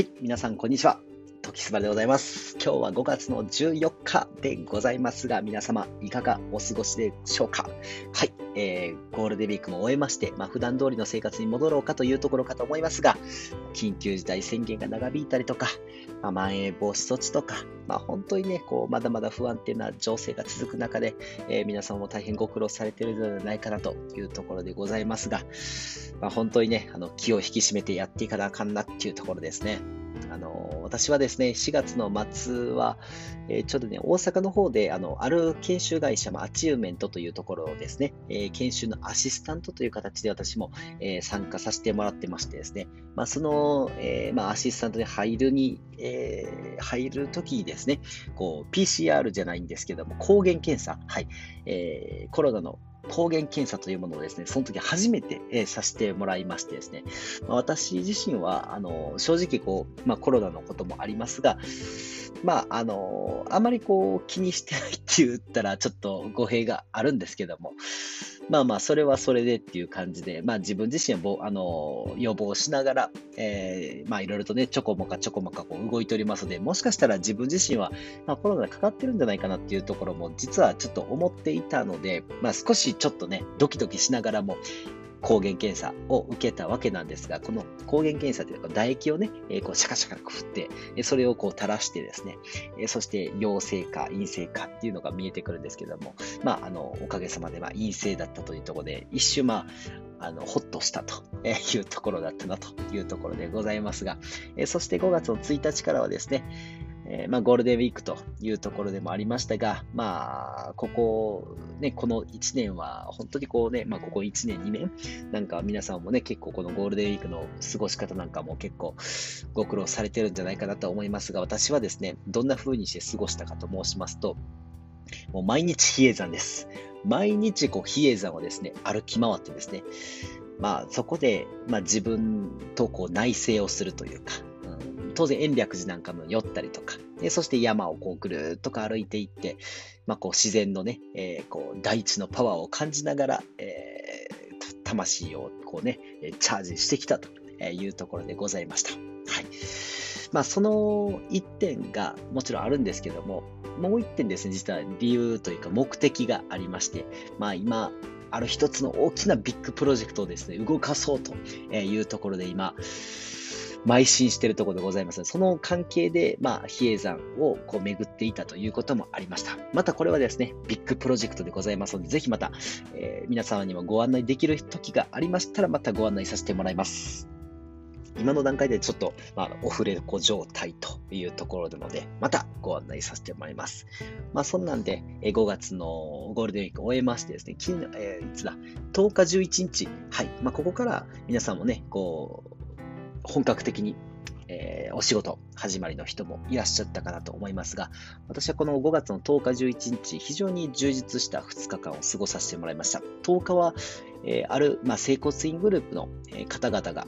はい、皆さん、こんにちは。時すばでございます。今日は5月の14日でございますが、皆様、いかがお過ごしでしょうか？はい、えー、ゴールデンウィークも終えまして、まあ、普段通りの生活に戻ろうかというところかと思いますが、緊急事態宣言が長引いたりとか、まあ、まん延防止措置とか、まあ、本当にね、こう、まだまだ不安定な情勢が続く中で、えー皆さんも大変ご苦労されているのではないかなというところでございますが、まあ、本当にね、あの、気を引き締めてやっていかなあかんなっていうところですね。あの、私はですね、4月の末は、えーちょっとね、大阪の方で、あの、ある研修会社、まあ、アチューメントというところをですね、えー研修のアシスタントという形で私も、えー参加させてもらってましてですね、まあ、その、えーまあ、アシスタントに入るに、えー入るときにですね、こう、PCR じゃないんですけども、抗原検査、はい、えーコロナの抗原検査というものをですね、その時初めて、えーさせてもらいましてですね、まあ私自身は、あの、正直こう、まあコロナのこともありますが、まあ、あの、あまりこう気にしてないって言ったらちょっと語弊があるんですけども、まあまあ、それはそれでっていう感じで、まあ自分自身はあの予防しながら、えーまあいろいろとね、ちょこもかちょこもかこう動いておりますので、もしかしたら自分自身は、まあ、コロナにかかってるんじゃないかなっていうところも実はちょっと思っていたので、まあ少しちょっとね、ドキドキしながらも、抗原検査を受けたわけなんですが、この抗原検査というか唾液をね、えこうシャカシャカこう振って、それをこう垂らしてですね、えそして陽性か陰性かっていうのが見えてくるんですけども、まあ、あの、おかげさまでま陰性だったというところで、一瞬まあ、あの、ほっとしたというところだったなというところでございますが、えそして5月の1日からはですね、えーまあ、ゴールデンウィークというところでもありましたが、まあ、ここ、ね、この1年は、本当にこうね、まあ、ここ1年、2年、なんか皆さんもね、結構このゴールデンウィークの過ごし方なんかも結構ご苦労されてるんじゃないかなと思いますが、私はですね、どんな風にして過ごしたかと申しますと、もう毎日比叡山です。毎日こう比叡山をですね、歩き回ってですね、まあそこで、まあ、自分とこう内省をするというか、当然延暦寺なんかも寄ったりとか、でそして山をこうぐるっとか歩いていって、まあこう自然のね、えーこう大地のパワーを感じながら、えー魂をこうね、チャージしてきたというところでございました。はい。まあその一点がもちろんあるんですけども、もう一点ですね、実は理由というか目的がありまして、まあ今、ある一つの大きなビッグプロジェクトをですね、動かそうというところで今、邁進しているところでございます。その関係で、まあ、比叡山をこう巡っていたということもありました。またこれはですね、ビッグプロジェクトでございますので、ぜひまた、えー皆様にもご案内できる時がありましたら、またご案内させてもらいます。今の段階でちょっと、まあ、オフレコ状態というところなので、またご案内させてもらいます。まあ、そんなんで、5月のゴールデンウィークを終えましてですね、昨日、えーいつだ、10日、11日、はい、まあ、ここから皆さんもね、こう、本格的に、えーお仕事始まりの人もいらっしゃったかなと思いますが、私はこの5月の10日、11日、非常に充実した2日間を過ごさせてもらいました。10日は、えーある、まあ、整骨院グループの方々が、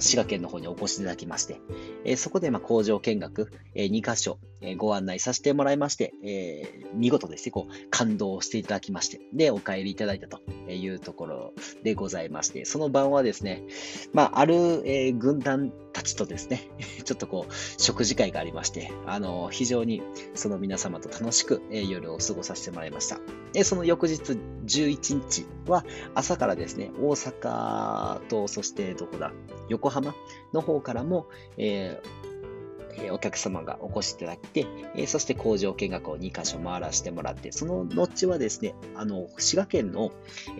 滋賀県の方にお越しいただきまして、えそこでま工場見学、え2箇所、えご案内させてもらいまして、え見事ですね、こう、感動していただきまして、で、お帰りいただいたというところでございまして、その晩はですね、まあ、ある、え軍団たちとですね、ちょっとこう、食事会がありまして、あの、非常にその皆様と楽しく、え夜を過ごさせてもらいました。で、その翌日11日は朝からですね、大阪と、そしてどこだ、横浜の方からも、えーお客様がお越しいただいて、そして工場見学を2カ所回らせてもらって、その後はですね、あの、滋賀県の、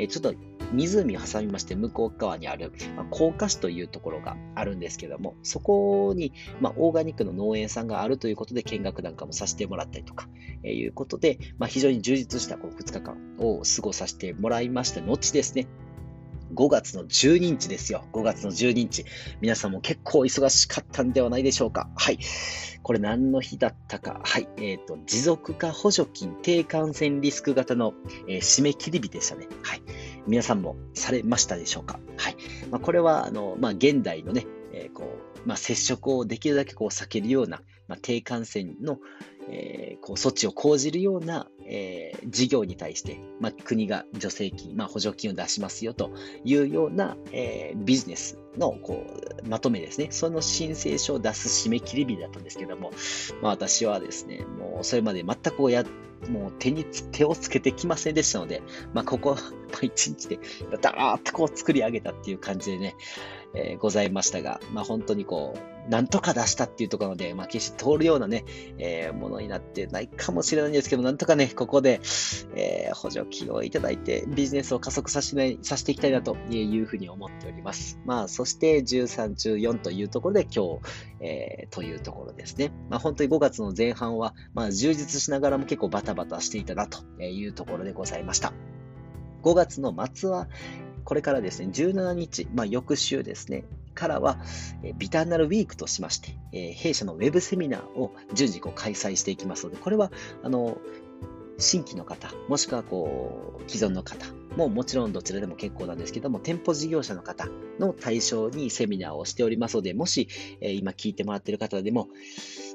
ちょっと湖を挟みまして向こう側にある、まあ、甲賀市というところがあるんですけども、そこに、まあ、オーガニックの農園さんがあるということで見学なんかもさせてもらったりとか、えーいうことで、まあ、非常に充実したこの2日間を過ごさせてもらいました後ですね、5月の12日ですよ。5月の12日。皆さんも結構忙しかったんではないでしょうか。はい。これ何の日だったか。はい。えっ、と、持続化補助金低感染リスク型の、えー締め切り日でしたね。はい。皆さんもされましたでしょうか？はい。まあ、これは、あの、まあ、現代のね、えーこう、まあ、接触をできるだけこう避けるような、まあ、低感染の、えーこう措置を講じるような、えー、事業に対して、まあ、国が助成金、まあ、補助金を出しますよというような、えー、ビジネスのこうまとめですね。その申請書を出す締め切り日だったんですけども、まあ、私はですね、もうそれまで全くやもう手に手をつけてきませんでしたので、まあ、ここ、一日でダーッとこう作り上げたっていう感じでね、えー、ございましたが、まあ、本当にこう、なんとか出したっていうところで、まあ、決して通るようなね、えー、ものになってないかもしれないんですけど、なんとかね、ここで、えー、補助金をいただいて、ビジネスを加速させないさせていきたいなというふうに思っております。まあ、そして13、14というところで今日、えー、というところですね。まあ、本当に5月の前半は、まあ、充実しながらも結構バタバタしていたなというところでございました。5月の末は、これからですね、17日、まあ、翌週ですね、からは、ビターナルウィークとしまして、弊社のウェブセミナーを順次こう開催していきますので、これは、あの、新規の方、もしくはこう、既存の方ももちろんどちらでも結構なんですけども、店舗事業者の方の対象にセミナーをしておりますので、もし、え今聞いてもらっている方でも、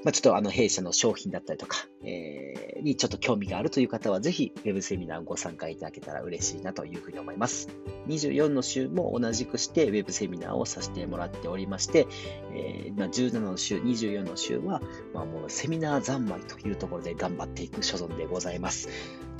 まあ、ちょっとあの弊社の商品だったりとか、えー、にちょっと興味があるという方は、ぜひ Web セミナーご参加いただけたら嬉しいなというふうに思います。24の週も同じくして Web セミナーをさせてもらっておりまして、えー、まあ、17の週、24の週は、まあ、もうセミナー三昧というところで頑張っていく所存でございます。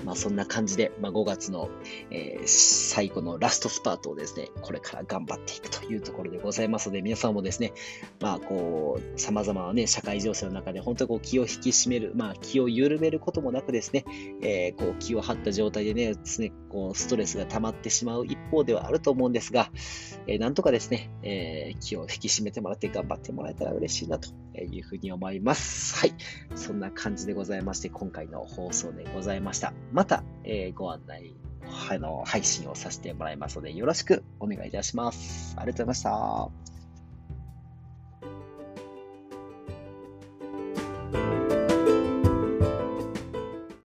まあ、そんな感じで、まあ、5月の、えー、最後のラストスパートをですね、これから頑張っていくというところでございますので、皆さんもですね、まあ、こう、様々なね、社会情勢の中で本当にこう気を引き締める、まあ、気を緩めることもなくですね、えー、こう気を張った状態でね、常こうストレスが溜まってしまう一方ではあると思うんですが、えー、なんとかですね、えー、気を引き締めてもらって頑張ってもらえたら嬉しいなというふうに思います。はい。そんな感じでございまして、今回の放送でございました。また、え、ご案内、あの、配信をさせてもらいますので、よろしくお願いいたします。ありがとうございました。